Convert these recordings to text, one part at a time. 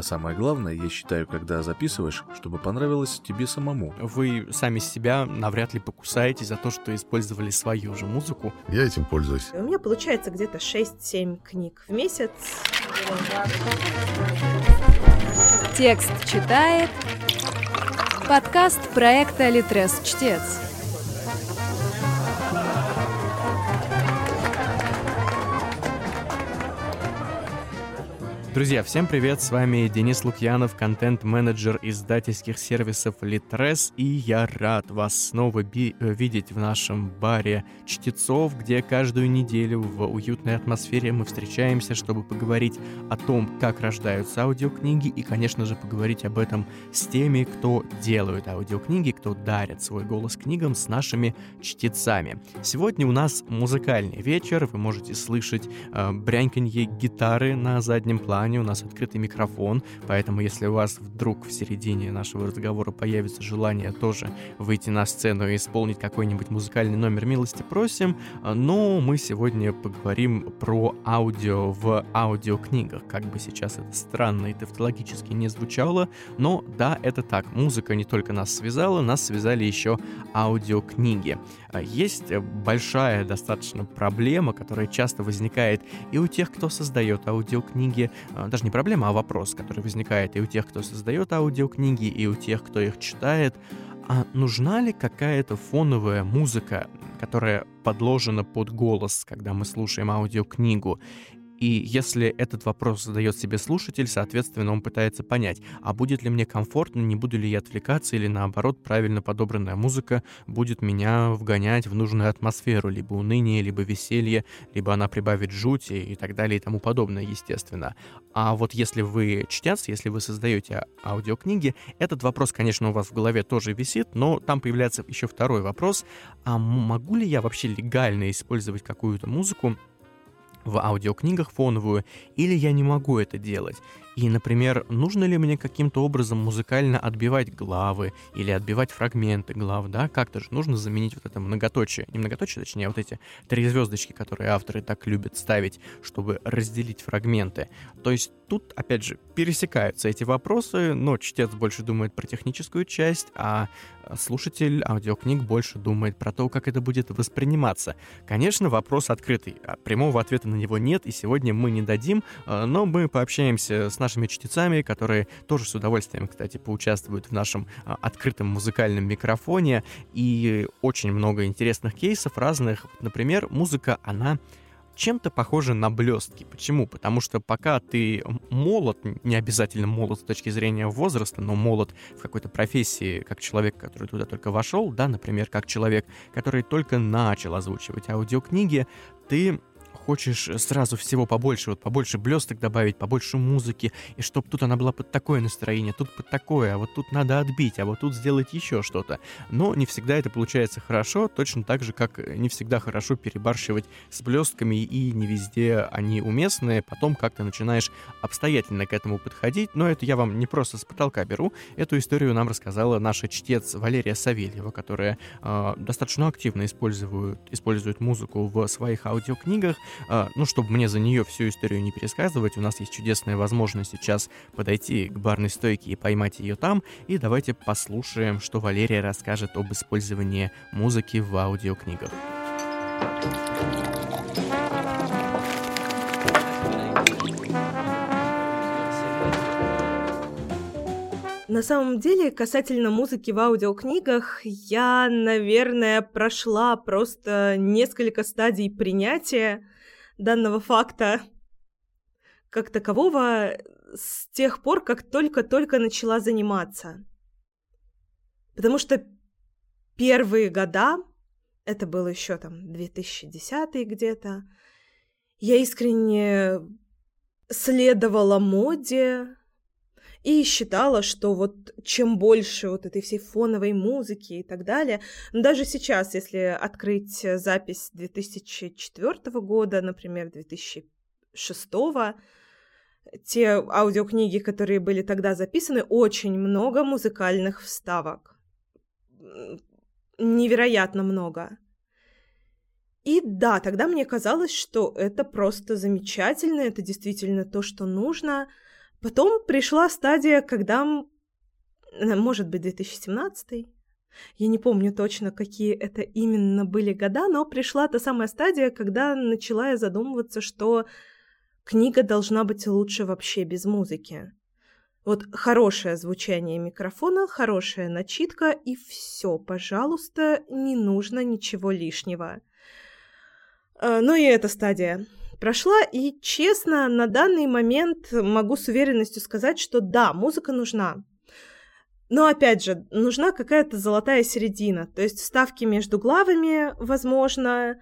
А самое главное, я считаю, когда записываешь, чтобы понравилось тебе самому. Вы сами себя навряд ли покусаете за то, что использовали свою же музыку. Я этим пользуюсь. У меня получается где-то 6-7 книг в месяц. Текст читает подкаст проекта «Литрес Чтец». Друзья, всем привет, с вами Денис Лукьянов, контент-менеджер издательских сервисов Litres, и я рад вас снова би- э, видеть в нашем баре чтецов, где каждую неделю в уютной атмосфере мы встречаемся, чтобы поговорить о том, как рождаются аудиокниги, и, конечно же, поговорить об этом с теми, кто делают аудиокниги, кто дарит свой голос книгам с нашими чтецами. Сегодня у нас музыкальный вечер, вы можете слышать э, бряньканье гитары на заднем плане, плане, у нас открытый микрофон, поэтому если у вас вдруг в середине нашего разговора появится желание тоже выйти на сцену и исполнить какой-нибудь музыкальный номер, милости просим, но мы сегодня поговорим про аудио в аудиокнигах, как бы сейчас это странно и тавтологически не звучало, но да, это так, музыка не только нас связала, нас связали еще аудиокниги. Есть большая достаточно проблема, которая часто возникает и у тех, кто создает аудиокниги, а, даже не проблема, а вопрос, который возникает и у тех, кто создает аудиокниги, и у тех, кто их читает. А нужна ли какая-то фоновая музыка, которая подложена под голос, когда мы слушаем аудиокнигу? И если этот вопрос задает себе слушатель, соответственно, он пытается понять, а будет ли мне комфортно, не буду ли я отвлекаться, или наоборот, правильно подобранная музыка будет меня вгонять в нужную атмосферу, либо уныние, либо веселье, либо она прибавит жути и так далее и тому подобное, естественно. А вот если вы чтец, если вы создаете аудиокниги, этот вопрос, конечно, у вас в голове тоже висит, но там появляется еще второй вопрос, а могу ли я вообще легально использовать какую-то музыку, в аудиокнигах фоновую, или я не могу это делать. И, например, нужно ли мне каким-то образом музыкально отбивать главы или отбивать фрагменты глав, да, как-то же нужно заменить вот это многоточие, не многоточие, точнее, вот эти три звездочки, которые авторы так любят ставить, чтобы разделить фрагменты. То есть тут, опять же, пересекаются эти вопросы, но чтец больше думает про техническую часть, а слушатель аудиокниг больше думает про то, как это будет восприниматься. Конечно, вопрос открытый, а прямого ответа на него нет, и сегодня мы не дадим, а, но мы пообщаемся с нашими чтецами, которые тоже с удовольствием, кстати, поучаствуют в нашем а, открытом музыкальном микрофоне, и очень много интересных кейсов разных. Например, музыка, она чем-то похожа на блестки. Почему? Потому что пока ты молод, не обязательно молод с точки зрения возраста, но молод в какой-то профессии, как человек, который туда только вошел, да, например, как человек, который только начал озвучивать аудиокниги, ты хочешь сразу всего побольше, вот побольше блесток добавить, побольше музыки, и чтобы тут она была под такое настроение, тут под такое, а вот тут надо отбить, а вот тут сделать еще что-то. Но не всегда это получается хорошо, точно так же, как не всегда хорошо перебарщивать с блестками, и не везде они уместны, потом как-то начинаешь обстоятельно к этому подходить, но это я вам не просто с потолка беру, эту историю нам рассказала наша чтец Валерия Савельева, которая э, достаточно активно использует, использует музыку в своих аудиокнигах, а, ну, чтобы мне за нее всю историю не пересказывать, у нас есть чудесная возможность сейчас подойти к барной стойке и поймать ее там, и давайте послушаем, что Валерия расскажет об использовании музыки в аудиокнигах. На самом деле, касательно музыки в аудиокнигах, я, наверное, прошла просто несколько стадий принятия данного факта как такового с тех пор, как только-только начала заниматься. Потому что первые года, это было еще там 2010 где-то, я искренне следовала моде и считала, что вот чем больше вот этой всей фоновой музыки и так далее, даже сейчас, если открыть запись 2004 года, например, 2006 те аудиокниги, которые были тогда записаны, очень много музыкальных вставок. Невероятно много. И да, тогда мне казалось, что это просто замечательно, это действительно то, что нужно – Потом пришла стадия, когда, может быть, 2017 я не помню точно, какие это именно были года, но пришла та самая стадия, когда начала я задумываться, что книга должна быть лучше вообще без музыки. Вот хорошее звучание микрофона, хорошая начитка и все, пожалуйста, не нужно ничего лишнего. А, ну и эта стадия прошла, и честно, на данный момент могу с уверенностью сказать, что да, музыка нужна. Но опять же, нужна какая-то золотая середина, то есть вставки между главами, возможно,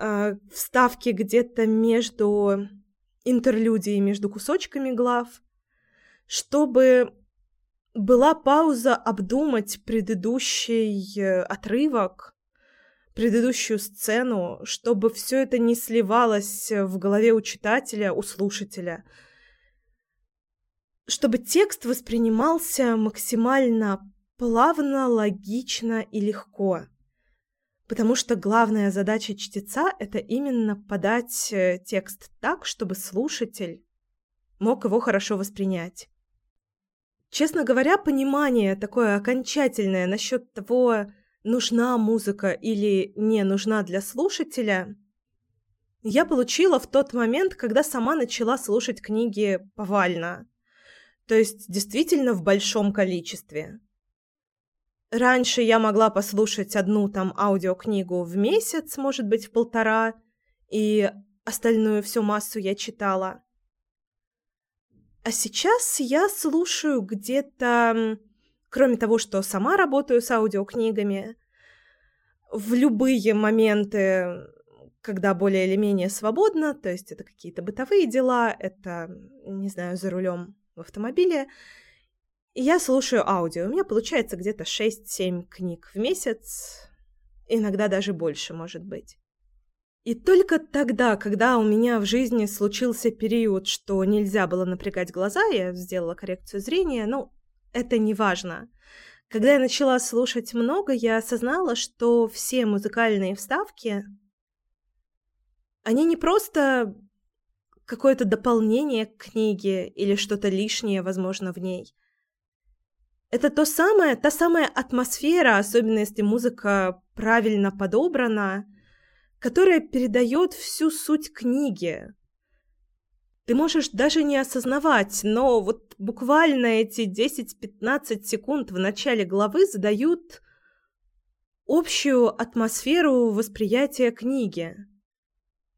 э, вставки где-то между интерлюдией, между кусочками глав, чтобы была пауза обдумать предыдущий э, отрывок, предыдущую сцену, чтобы все это не сливалось в голове у читателя, у слушателя – чтобы текст воспринимался максимально плавно, логично и легко. Потому что главная задача чтеца — это именно подать э, текст так, чтобы слушатель мог его хорошо воспринять. Честно говоря, понимание такое окончательное насчет того, нужна музыка или не нужна для слушателя, я получила в тот момент, когда сама начала слушать книги повально. То есть действительно в большом количестве. Раньше я могла послушать одну там аудиокнигу в месяц, может быть, в полтора, и остальную всю массу я читала. А сейчас я слушаю где-то, кроме того, что сама работаю с аудиокнигами, в любые моменты, когда более или менее свободно, то есть это какие-то бытовые дела, это, не знаю, за рулем в автомобиле. Я слушаю аудио. У меня получается где-то 6-7 книг в месяц, иногда даже больше, может быть. И только тогда, когда у меня в жизни случился период, что нельзя было напрягать глаза, я сделала коррекцию зрения, ну, это не важно. Когда я начала слушать много, я осознала, что все музыкальные вставки, они не просто какое-то дополнение к книге или что-то лишнее, возможно, в ней. Это то самое, та самая атмосфера, особенно если музыка правильно подобрана, которая передает всю суть книги. Ты можешь даже не осознавать, но вот буквально эти 10-15 секунд в начале главы задают общую атмосферу восприятия книги.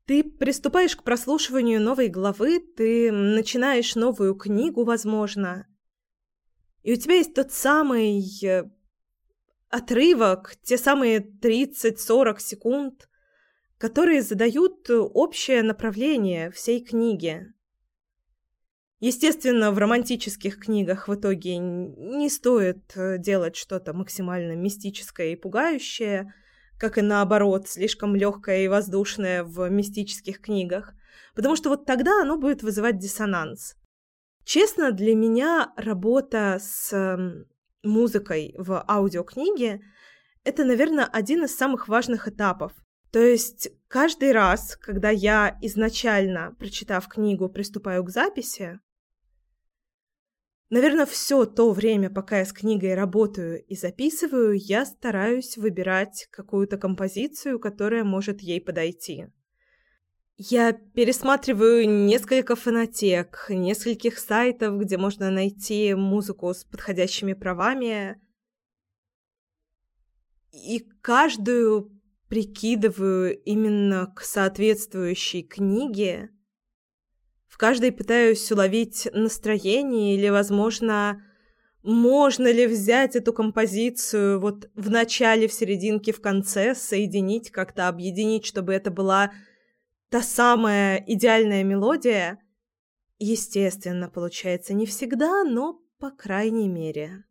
Ты приступаешь к прослушиванию новой главы, ты начинаешь новую книгу, возможно. И у тебя есть тот самый э, отрывок, те самые 30-40 секунд, которые задают общее направление всей книги. Естественно, в романтических книгах в итоге не стоит э, делать что-то максимально мистическое и пугающее – как и наоборот, слишком легкое и воздушное в мистических книгах, потому что вот тогда оно будет вызывать диссонанс. Честно, для меня работа с музыкой в аудиокниге – это, наверное, один из самых важных этапов. То есть каждый раз, когда я изначально, прочитав книгу, приступаю к записи, Наверное, все то время, пока я с книгой работаю и записываю, я стараюсь выбирать какую-то композицию, которая может ей подойти. Я пересматриваю несколько фонотек, нескольких сайтов, где можно найти музыку с подходящими правами. И каждую прикидываю именно к соответствующей книге в каждой пытаюсь уловить настроение или, возможно, можно ли взять эту композицию вот в начале, в серединке, в конце, соединить, как-то объединить, чтобы это была та самая идеальная мелодия. Естественно, получается не всегда, но по крайней мере.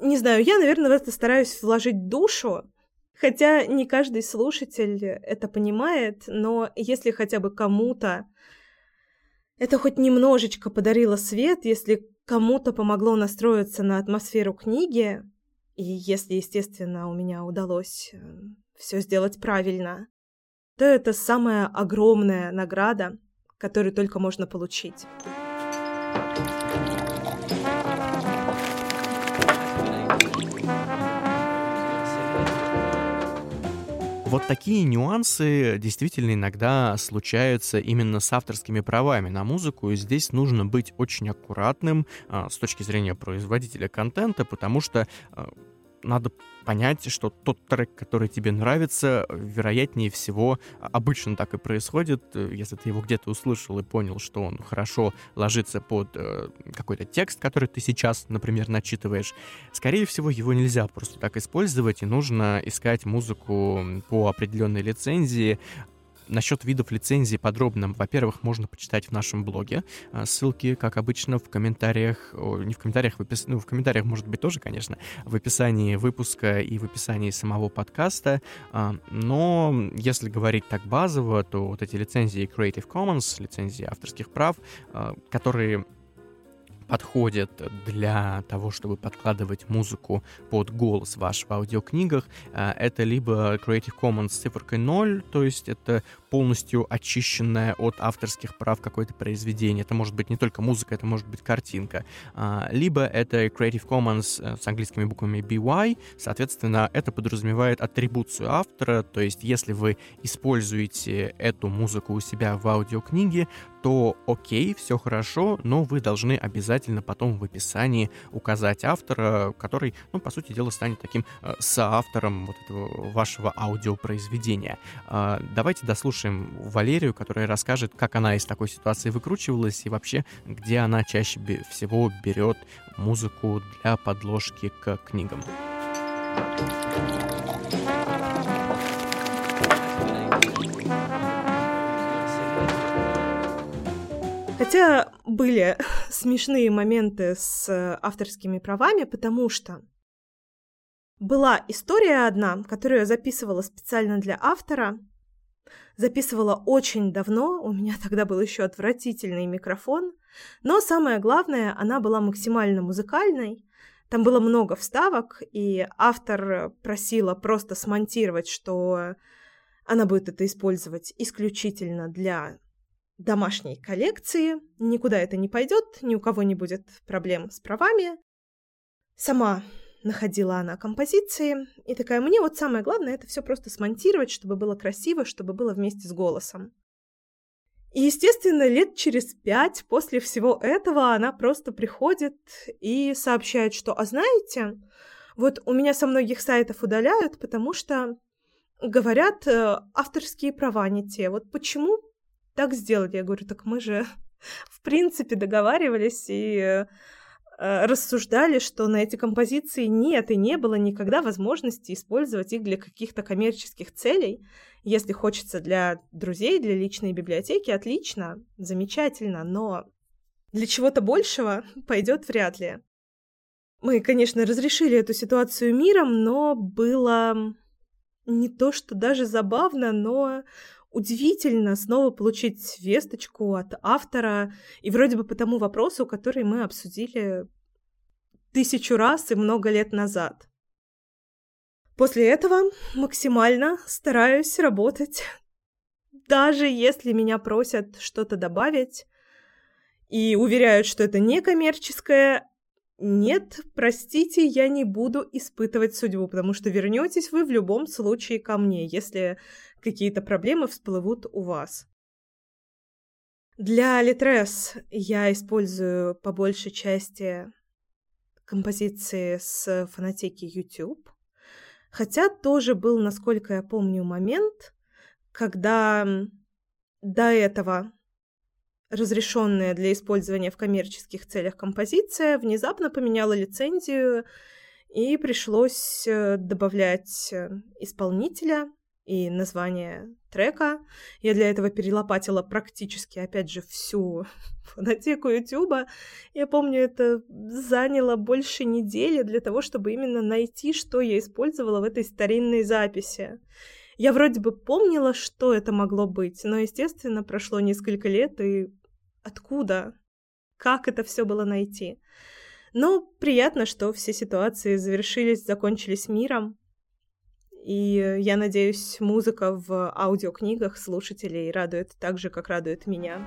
Не знаю, я, наверное, в это стараюсь вложить душу, хотя не каждый слушатель это понимает, но если хотя бы кому-то это хоть немножечко подарило свет, если кому-то помогло настроиться на атмосферу книги, и если, естественно, у меня удалось э, все сделать правильно, то это самая огромная награда, которую только можно получить. Вот такие нюансы действительно иногда случаются именно с авторскими правами на музыку, и здесь нужно быть очень аккуратным а, с точки зрения производителя контента, потому что а, надо понять, что тот трек, который тебе нравится, вероятнее всего, обычно так и происходит, э, если ты его где-то услышал и понял, что он хорошо ложится под э, какой-то текст, который ты сейчас, например, начитываешь, скорее всего, его нельзя просто так использовать, и нужно искать музыку по определенной лицензии, Насчет видов лицензии подробно, во-первых, можно почитать в нашем блоге. А, ссылки, как обычно, в комментариях, не в комментариях, в опис... ну, в комментариях, может быть, тоже, конечно, в описании выпуска и в описании самого подкаста. А, но если говорить так базово, то вот эти лицензии Creative Commons, лицензии авторских прав, а, которые подходят для того, чтобы подкладывать музыку под голос ваш в аудиокнигах, это либо Creative Commons с цифркой 0, то есть это полностью очищенное от авторских прав какое-то произведение. Это может быть не только музыка, это может быть картинка. А, либо это Creative Commons э, с английскими буквами BY, соответственно, это подразумевает атрибуцию автора, то есть если вы используете эту музыку у себя в аудиокниге, то окей, все хорошо, но вы должны обязательно потом в описании указать автора, который, ну, по сути дела, станет таким э, соавтором вот этого вашего аудиопроизведения. Э, давайте дослушаем послушаем Валерию, которая расскажет, как она из такой ситуации выкручивалась и вообще, где она чаще всего берет музыку для подложки к книгам. Хотя были смешные моменты с авторскими правами, потому что была история одна, которую я записывала специально для автора, записывала очень давно, у меня тогда был еще отвратительный микрофон, но самое главное, она была максимально музыкальной, там было много вставок, и автор просила просто смонтировать, что она будет это использовать исключительно для домашней коллекции, никуда это не пойдет, ни у кого не будет проблем с правами. Сама находила она композиции, и такая, мне вот самое главное это все просто смонтировать, чтобы было красиво, чтобы было вместе с голосом. И, естественно, лет через пять после всего этого она просто приходит и сообщает, что, а знаете, вот у меня со многих сайтов удаляют, потому что говорят, э, авторские права не те. Вот почему так сделали? Я говорю, так мы же в принципе договаривались и э, рассуждали, что на эти композиции нет и не было никогда возможности использовать их для каких-то коммерческих целей. Если хочется для друзей, для личной библиотеки, отлично, замечательно, но для чего-то большего пойдет вряд ли. Мы, конечно, разрешили эту ситуацию миром, но было не то, что даже забавно, но удивительно снова получить весточку от автора, и вроде бы по тому вопросу, который мы обсудили тысячу раз и много лет назад. После этого максимально стараюсь работать, даже если меня просят что-то добавить и уверяют, что это не коммерческое, нет, простите, я не буду испытывать судьбу, потому что вернетесь вы в любом случае ко мне, если какие-то проблемы всплывут у вас. Для Литрес я использую по большей части композиции с фонотеки YouTube. Хотя тоже был, насколько я помню, момент, когда до этого разрешенная для использования в коммерческих целях композиция внезапно поменяла лицензию, и пришлось э, добавлять э, исполнителя и название трека. Я для этого перелопатила практически, опять же, всю фонотеку Ютуба. Я помню, это заняло больше недели для того, чтобы именно найти, что я использовала в этой старинной записи. Я вроде бы помнила, что это могло быть, но, естественно, прошло несколько лет, и Откуда? Как это все было найти? Но приятно, что все ситуации завершились, закончились миром. И я надеюсь, музыка в аудиокнигах слушателей радует так же, как радует меня.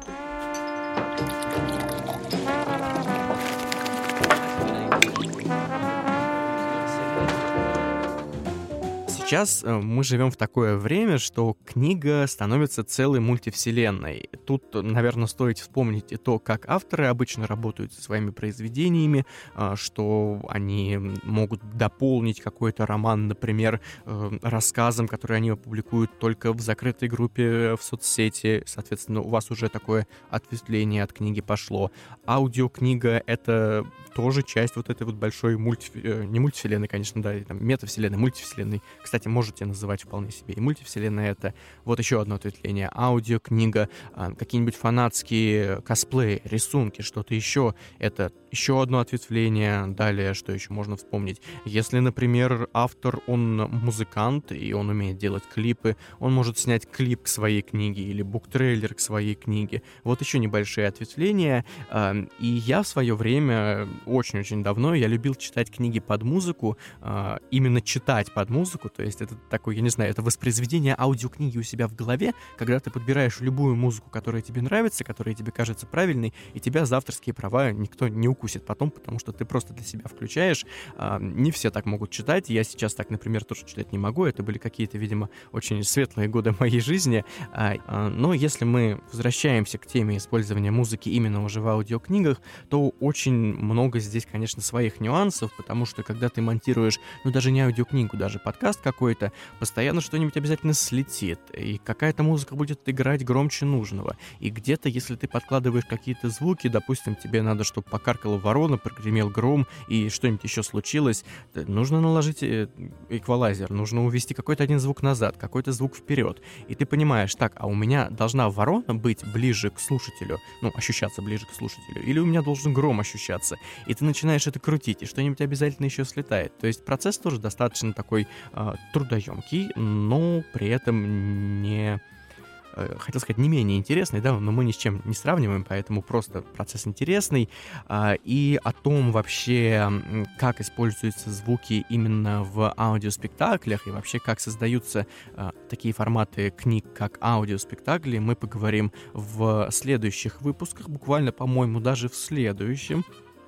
Сейчас э, мы живем в такое время, что книга становится целой мультивселенной. Тут, наверное, стоит вспомнить и то, как авторы обычно работают со своими произведениями, э, что они могут дополнить какой-то роман, например, э, рассказом, который они опубликуют только в закрытой группе в соцсети. Соответственно, у вас уже такое ответвление от книги пошло. Аудиокнига — это тоже часть вот этой вот большой мульти... не мультивселенной, конечно, да, там, метавселенной, мультивселенной. Кстати, можете называть вполне себе и мультивселенная это. Вот еще одно ответвление. Аудио, книга, а, какие-нибудь фанатские косплеи, рисунки, что-то еще. Это еще одно ответвление. Далее, что еще можно вспомнить? Если, например, автор, он музыкант, и он умеет делать клипы, он может снять клип к своей книге или буктрейлер к своей книге. Вот еще небольшие ответвления. А, и я в свое время, очень-очень давно, я любил читать книги под музыку, а, именно читать под музыку, то есть это такое, я не знаю, это воспроизведение аудиокниги у себя в голове, когда ты подбираешь любую музыку, которая тебе нравится, которая тебе кажется правильной, и тебя за авторские права никто не укусит потом, потому что ты просто для себя включаешь. А, не все так могут читать, я сейчас так, например, тоже читать не могу, это были какие-то, видимо, очень светлые годы моей жизни, а, а, но если мы возвращаемся к теме использования музыки именно уже в аудиокнигах, то очень много здесь, конечно, своих нюансов, потому что когда ты монтируешь, ну даже не аудиокнигу, даже подкаст какой-то, постоянно что-нибудь обязательно слетит, и какая-то музыка будет играть громче нужного. И где-то, если ты подкладываешь какие-то звуки, допустим, тебе надо, чтобы покаркала ворона, прогремел гром, и что-нибудь еще случилось, нужно наложить э, эквалайзер, нужно увести какой-то один звук назад, какой-то звук вперед. И ты понимаешь, так, а у меня должна ворона быть ближе к слушателю, ну, ощущаться ближе к слушателю, или у меня должен гром ощущаться. И ты начинаешь это крутить, и что-нибудь обязательно еще слетает. То есть процесс тоже достаточно такой э, трудоемкий, но при этом не э, хотел сказать, не менее интересный, да, но мы ни с чем не сравниваем, поэтому просто процесс интересный. А, и о том вообще, как используются звуки именно в аудиоспектаклях и вообще как создаются а, такие форматы книг, как аудиоспектакли, мы поговорим в следующих выпусках, буквально, по-моему, даже в следующем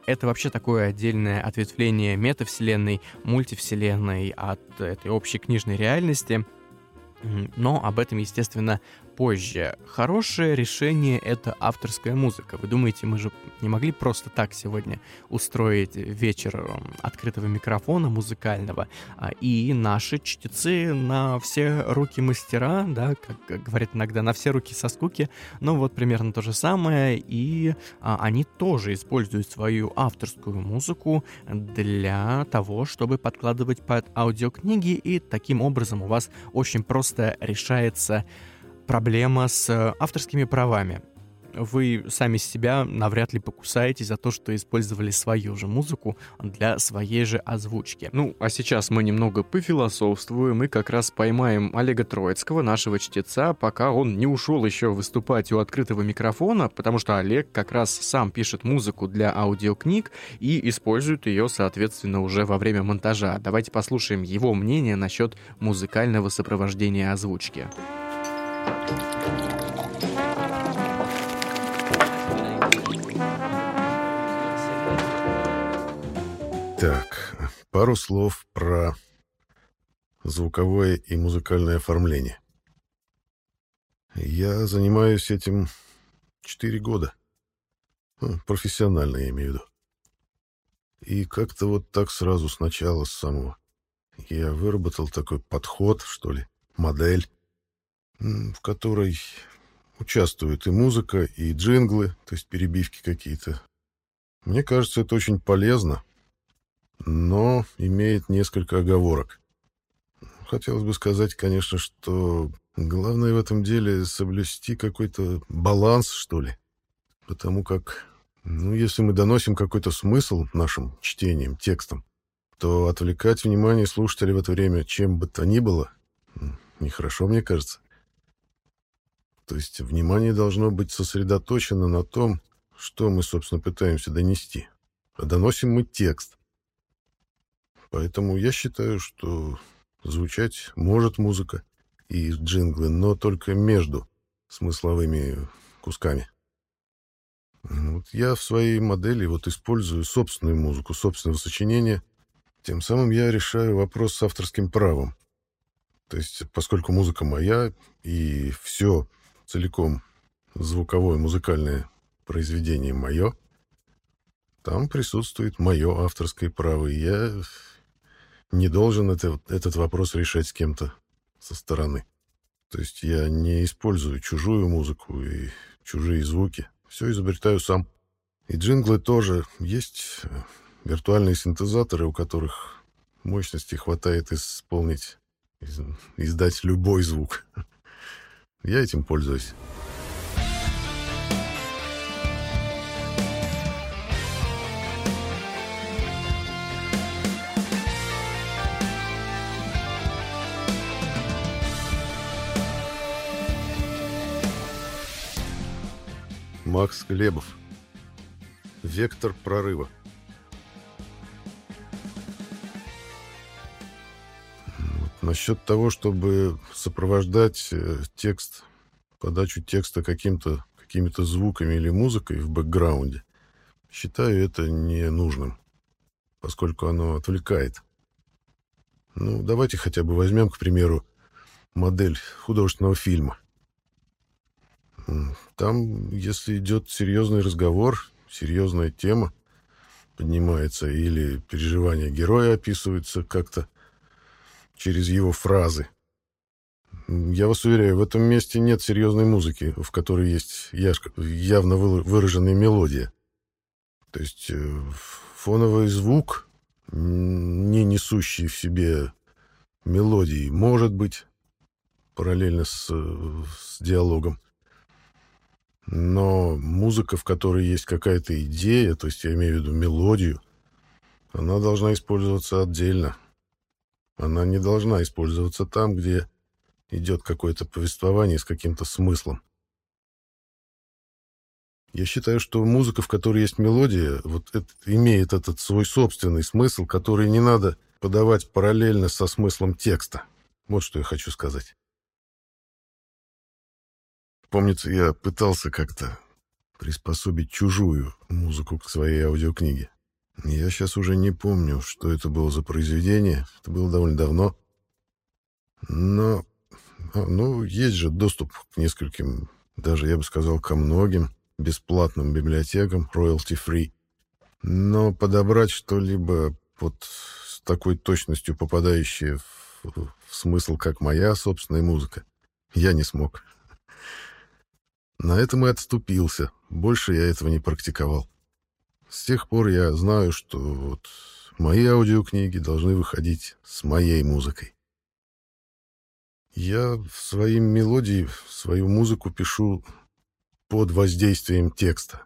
это вообще такое отдельное ответвление метавселенной, мультивселенной от этой общей книжной реальности. Но об этом, естественно, позже. Хорошее решение — это авторская музыка. Вы думаете, мы же не могли просто так сегодня устроить вечер открытого микрофона музыкального, а, и наши чтецы на все руки мастера, да, как говорят иногда, на все руки со скуки, ну вот примерно то же самое, и а, они тоже используют свою авторскую музыку для того, чтобы подкладывать под аудиокниги, и таким образом у вас очень просто решается проблема с э, авторскими правами. Вы сами себя навряд ли покусаете за то, что использовали свою же музыку для своей же озвучки. Ну, а сейчас мы немного пофилософствуем и как раз поймаем Олега Троицкого, нашего чтеца, пока он не ушел еще выступать у открытого микрофона, потому что Олег как раз сам пишет музыку для аудиокниг и использует ее, соответственно, уже во время монтажа. Давайте послушаем его мнение насчет музыкального сопровождения озвучки. Так, пару слов про звуковое и музыкальное оформление. Я занимаюсь этим 4 года. Ну, профессионально, я имею в виду. И как-то вот так сразу сначала, с самого, я выработал такой подход, что ли, модель, в которой участвует и музыка, и джинглы, то есть перебивки какие-то. Мне кажется, это очень полезно, но имеет несколько оговорок. Хотелось бы сказать, конечно, что главное в этом деле соблюсти какой-то баланс, что ли. Потому как, ну, если мы доносим какой-то смысл нашим чтением, текстом, то отвлекать внимание слушателя в это время чем бы то ни было нехорошо, мне кажется. То есть внимание должно быть сосредоточено на том, что мы, собственно, пытаемся донести. А доносим мы текст. Поэтому я считаю, что звучать может музыка и джинглы, но только между смысловыми кусками. Вот я в своей модели вот использую собственную музыку, собственного сочинения. Тем самым я решаю вопрос с авторским правом. То есть, поскольку музыка моя, и все целиком звуковое музыкальное произведение мое, там присутствует мое авторское право, и я не должен это, этот вопрос решать с кем-то со стороны. То есть я не использую чужую музыку и чужие звуки. Все изобретаю сам. И джинглы тоже. Есть э, виртуальные синтезаторы, у которых мощности хватает исполнить, издать любой звук. Я этим пользуюсь. Макс Глебов. Вектор прорыва. Насчет того, чтобы сопровождать э, текст, подачу текста каким-то какими-то звуками или музыкой в бэкграунде, считаю это ненужным, поскольку оно отвлекает. Ну, давайте хотя бы возьмем, к примеру, модель художественного фильма. Там, если идет серьезный разговор, серьезная тема поднимается, или переживания героя описываются как-то через его фразы. Я вас уверяю, в этом месте нет серьезной музыки, в которой есть явно выраженная мелодия. То есть э, фоновый звук, не несущий в себе мелодии, может быть параллельно с, с диалогом. Но музыка, в которой есть какая-то идея, то есть я имею в виду мелодию, она должна использоваться отдельно. Она не должна использоваться там, где идет какое-то повествование с каким-то смыслом. Я считаю, что музыка, в которой есть мелодия, вот это, имеет этот свой собственный смысл, который не надо подавать параллельно со смыслом текста. Вот что я хочу сказать. Помнится, я пытался как-то приспособить чужую музыку к своей аудиокниге. Я сейчас уже не помню, что это было за произведение. Это было довольно давно. Но, а, ну, есть же доступ к нескольким, даже, я бы сказал, ко многим бесплатным библиотекам, royalty-free. Но подобрать что-либо вот с такой точностью, попадающее в, в смысл, как моя собственная музыка, я не смог. На этом и отступился. Больше я этого не практиковал. С тех пор я знаю, что вот мои аудиокниги должны выходить с моей музыкой. Я в свои мелодии, свою музыку пишу под воздействием текста.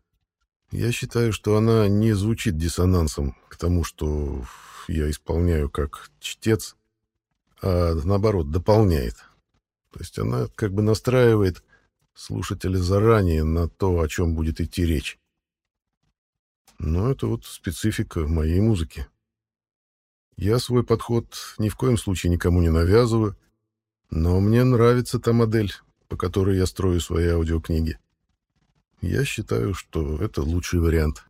Я считаю, что она не звучит диссонансом к тому, что я исполняю как чтец, а наоборот, дополняет. То есть она как бы настраивает слушателя заранее на то, о чем будет идти речь. Но это вот специфика моей музыки. Я свой подход ни в коем случае никому не навязываю, но мне нравится та модель, по которой я строю свои аудиокниги. Я считаю, что это лучший вариант.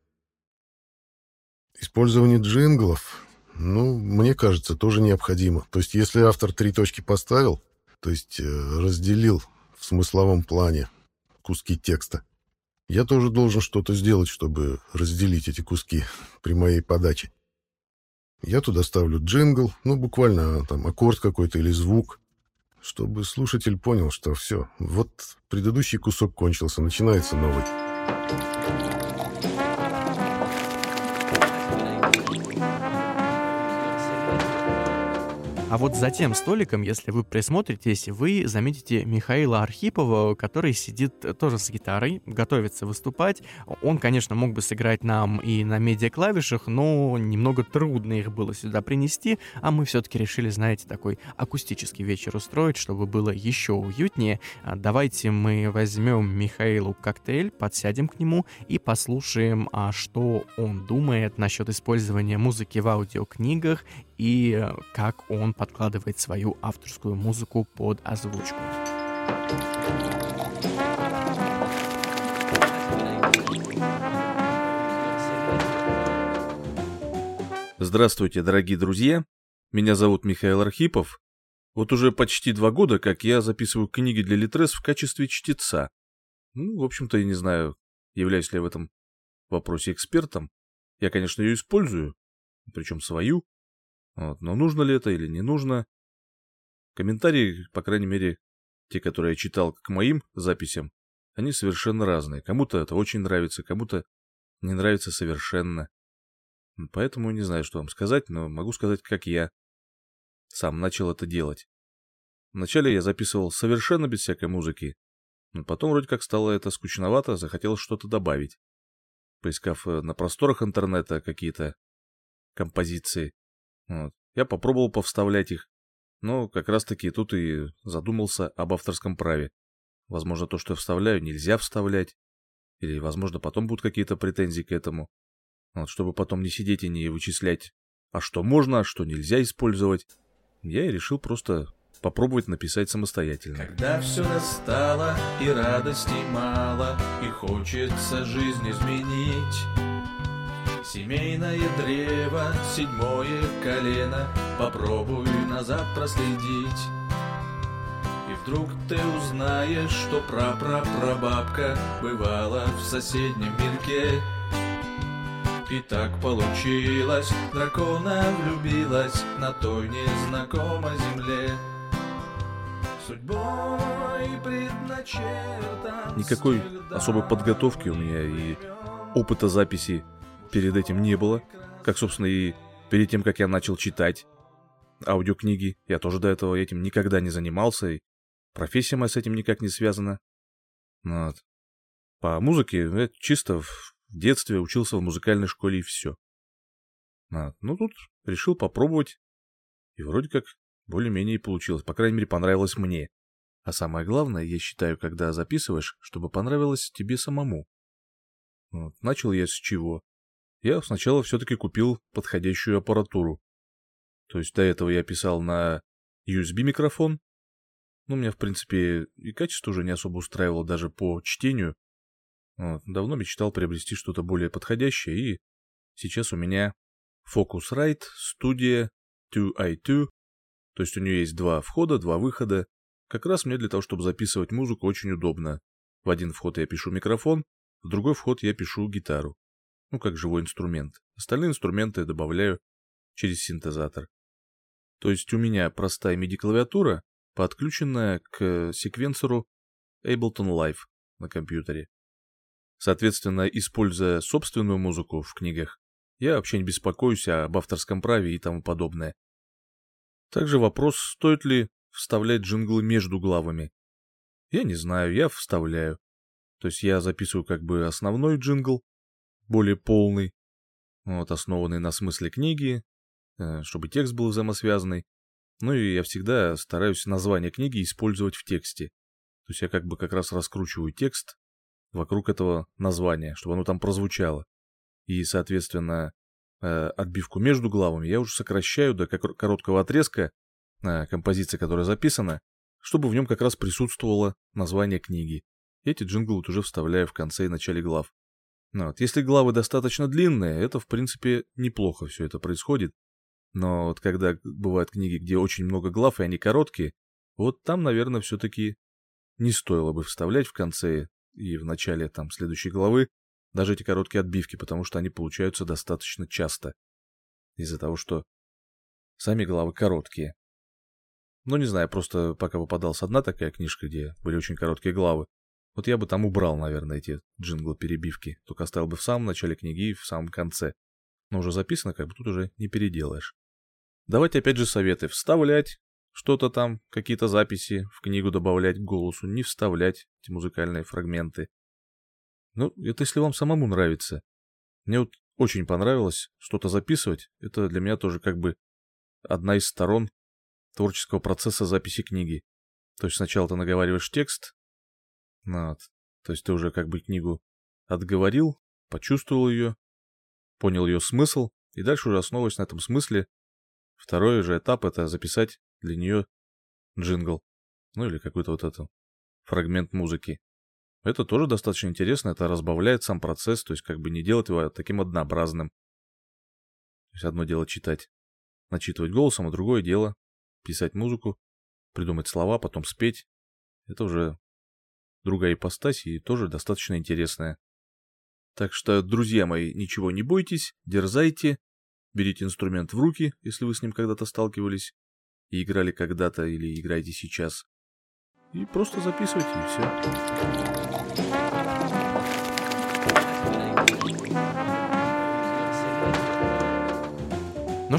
Использование джинглов, ну, мне кажется, тоже необходимо. То есть, если автор три точки поставил, то есть э, разделил в смысловом плане куски текста. Я тоже должен что-то сделать, чтобы разделить эти куски при моей подаче. Я туда ставлю джингл, ну, буквально там аккорд какой-то или звук, чтобы слушатель понял, что все, вот предыдущий кусок кончился, начинается новый. А вот за тем столиком, если вы присмотритесь, вы заметите Михаила Архипова, который сидит тоже с гитарой, готовится выступать. Он, конечно, мог бы сыграть нам и на медиаклавишах, но немного трудно их было сюда принести, а мы все-таки решили, знаете, такой акустический вечер устроить, чтобы было еще уютнее. А давайте мы возьмем Михаилу коктейль, подсядем к нему и послушаем, а что он думает насчет использования музыки в аудиокнигах и э, как он подкладывает свою авторскую музыку под озвучку. Здравствуйте, дорогие друзья! Меня зовут Михаил Архипов. Вот уже почти два года, как я записываю книги для Литрес в качестве чтеца. Ну, в общем-то, я не знаю, являюсь ли я в этом вопросе экспертом. Я, конечно, ее использую, причем свою. Вот, но нужно ли это или не нужно? Комментарии, по крайней мере, те, которые я читал к моим записям, они совершенно разные. Кому-то это очень нравится, кому-то не нравится совершенно. Поэтому не знаю, что вам сказать, но могу сказать, как я сам начал это делать. Вначале я записывал совершенно без всякой музыки, но потом вроде как стало это скучновато, захотелось что-то добавить. Поискав э, на просторах интернета какие-то композиции, вот, я попробовал повставлять их, но как раз-таки тут и задумался об авторском праве. Возможно, то, что я вставляю, нельзя вставлять. Или, возможно, потом будут какие-то претензии к этому. Вот, чтобы потом не сидеть и не вычислять, а что можно, а что нельзя использовать, я и решил просто попробовать написать самостоятельно. Когда все настало и радости мало, и хочется жизнь изменить. Семейное древо, седьмое колено, попробуй назад проследить. И вдруг ты узнаешь, что прапрапрабабка бывала в соседнем мирке. И так получилось, дракона влюбилась на той незнакомой земле. Судьбой предначертан Никакой особой подготовки у меня и опыта записи перед этим не было. Как, собственно, и перед тем, как я начал читать аудиокниги. Я тоже до этого этим никогда не занимался, и профессия моя с этим никак не связана. Вот. По музыке я чисто в детстве учился в музыкальной школе и все. Вот. Ну, тут решил попробовать. И вроде как более-менее получилось. По крайней мере, понравилось мне. А самое главное, я считаю, когда записываешь, чтобы понравилось тебе самому. Вот. Начал я с чего? Я сначала все-таки купил подходящую аппаратуру. То есть до этого я писал на USB-микрофон. Ну, меня, в принципе, и качество уже не особо устраивало даже по чтению. Вот. Давно мечтал приобрести что-то более подходящее, и сейчас у меня Focusrite Studio 2i2. То есть у нее есть два входа, два выхода. Как раз мне для того, чтобы записывать музыку, очень удобно. В один вход я пишу микрофон, в другой вход я пишу гитару. Ну, как живой инструмент. Остальные инструменты я добавляю через синтезатор. То есть у меня простая MIDI-клавиатура, подключенная к секвенсору Ableton Live на компьютере. Соответственно, используя собственную музыку в книгах, я вообще не беспокоюсь об авторском праве и тому подобное. Также вопрос, стоит ли вставлять джинглы между главами. Я не знаю, я вставляю. То есть я записываю как бы основной джингл, более полный, вот, основанный на смысле книги, э, чтобы текст был взаимосвязанный. Ну и я всегда стараюсь название книги использовать в тексте. То есть я как бы как раз раскручиваю текст вокруг этого названия, чтобы оно там прозвучало. И, соответственно, э, отбивку между главами я уже сокращаю до короткого отрезка э, композиции, которая записана, чтобы в нем как раз присутствовало название книги. Эти джинглы вот уже вставляю в конце и начале глав. Ну, вот. Если главы достаточно длинные, это, в принципе, неплохо все это происходит. Но вот когда бывают книги, где очень много глав, и они короткие, вот там, наверное, все-таки не стоило бы вставлять в конце и в начале там следующей главы даже эти короткие отбивки, потому что они получаются достаточно часто. Из-за того, что сами главы короткие. Ну, не знаю, просто пока выпадалась одна такая книжка, где были очень короткие главы, вот я бы там убрал, наверное, эти джинглы-перебивки, только оставил бы в самом начале книги и в самом конце. Но уже записано, как бы тут уже не переделаешь. Давайте опять же советы. Вставлять что-то там, какие-то записи в книгу добавлять к голосу, не вставлять эти музыкальные фрагменты. Ну, это если вам самому нравится. Мне вот очень понравилось что-то записывать. Это для меня тоже как бы одна из сторон творческого процесса записи книги. То есть сначала ты наговариваешь текст, вот. То есть ты уже как бы книгу отговорил, почувствовал ее, понял ее смысл, и дальше уже основываясь на этом смысле, второй же этап — это записать для нее джингл, ну или какой-то вот этот фрагмент музыки. Это тоже достаточно интересно, это разбавляет сам процесс, то есть как бы не делать его таким однообразным. То есть одно дело читать, начитывать голосом, а другое дело писать музыку придумать слова, потом спеть. Это уже другая ипостась и тоже достаточно интересная. Так что, друзья мои, ничего не бойтесь, дерзайте, берите инструмент в руки, если вы с ним когда-то сталкивались и играли когда-то или играете сейчас. И просто записывайте, и все.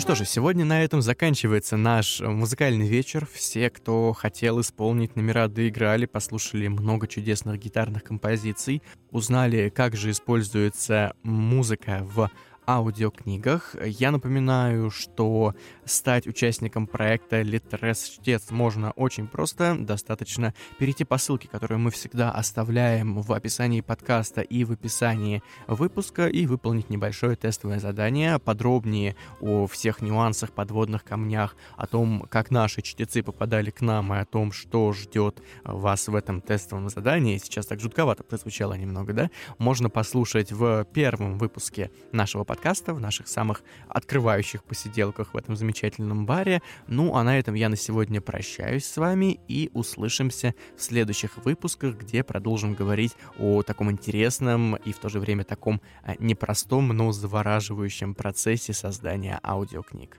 Что же, сегодня на этом заканчивается наш музыкальный вечер. Все, кто хотел исполнить номера, доиграли, послушали много чудесных гитарных композиций, узнали, как же используется музыка в аудиокнигах. Я напоминаю, что стать участником проекта Литрес Чтец можно очень просто. Достаточно перейти по ссылке, которую мы всегда оставляем в описании подкаста и в описании выпуска, и выполнить небольшое тестовое задание. Подробнее о всех нюансах, подводных камнях, о том, как наши чтецы попадали к нам, и о том, что ждет вас в этом тестовом задании. Сейчас так жутковато прозвучало немного, да? Можно послушать в первом выпуске нашего подкаста подкаста, в наших самых открывающих посиделках в этом замечательном баре. Ну, а на этом я на сегодня прощаюсь с вами и услышимся в следующих выпусках, где продолжим говорить о таком интересном и в то же время таком э, непростом, но завораживающем процессе создания аудиокниг.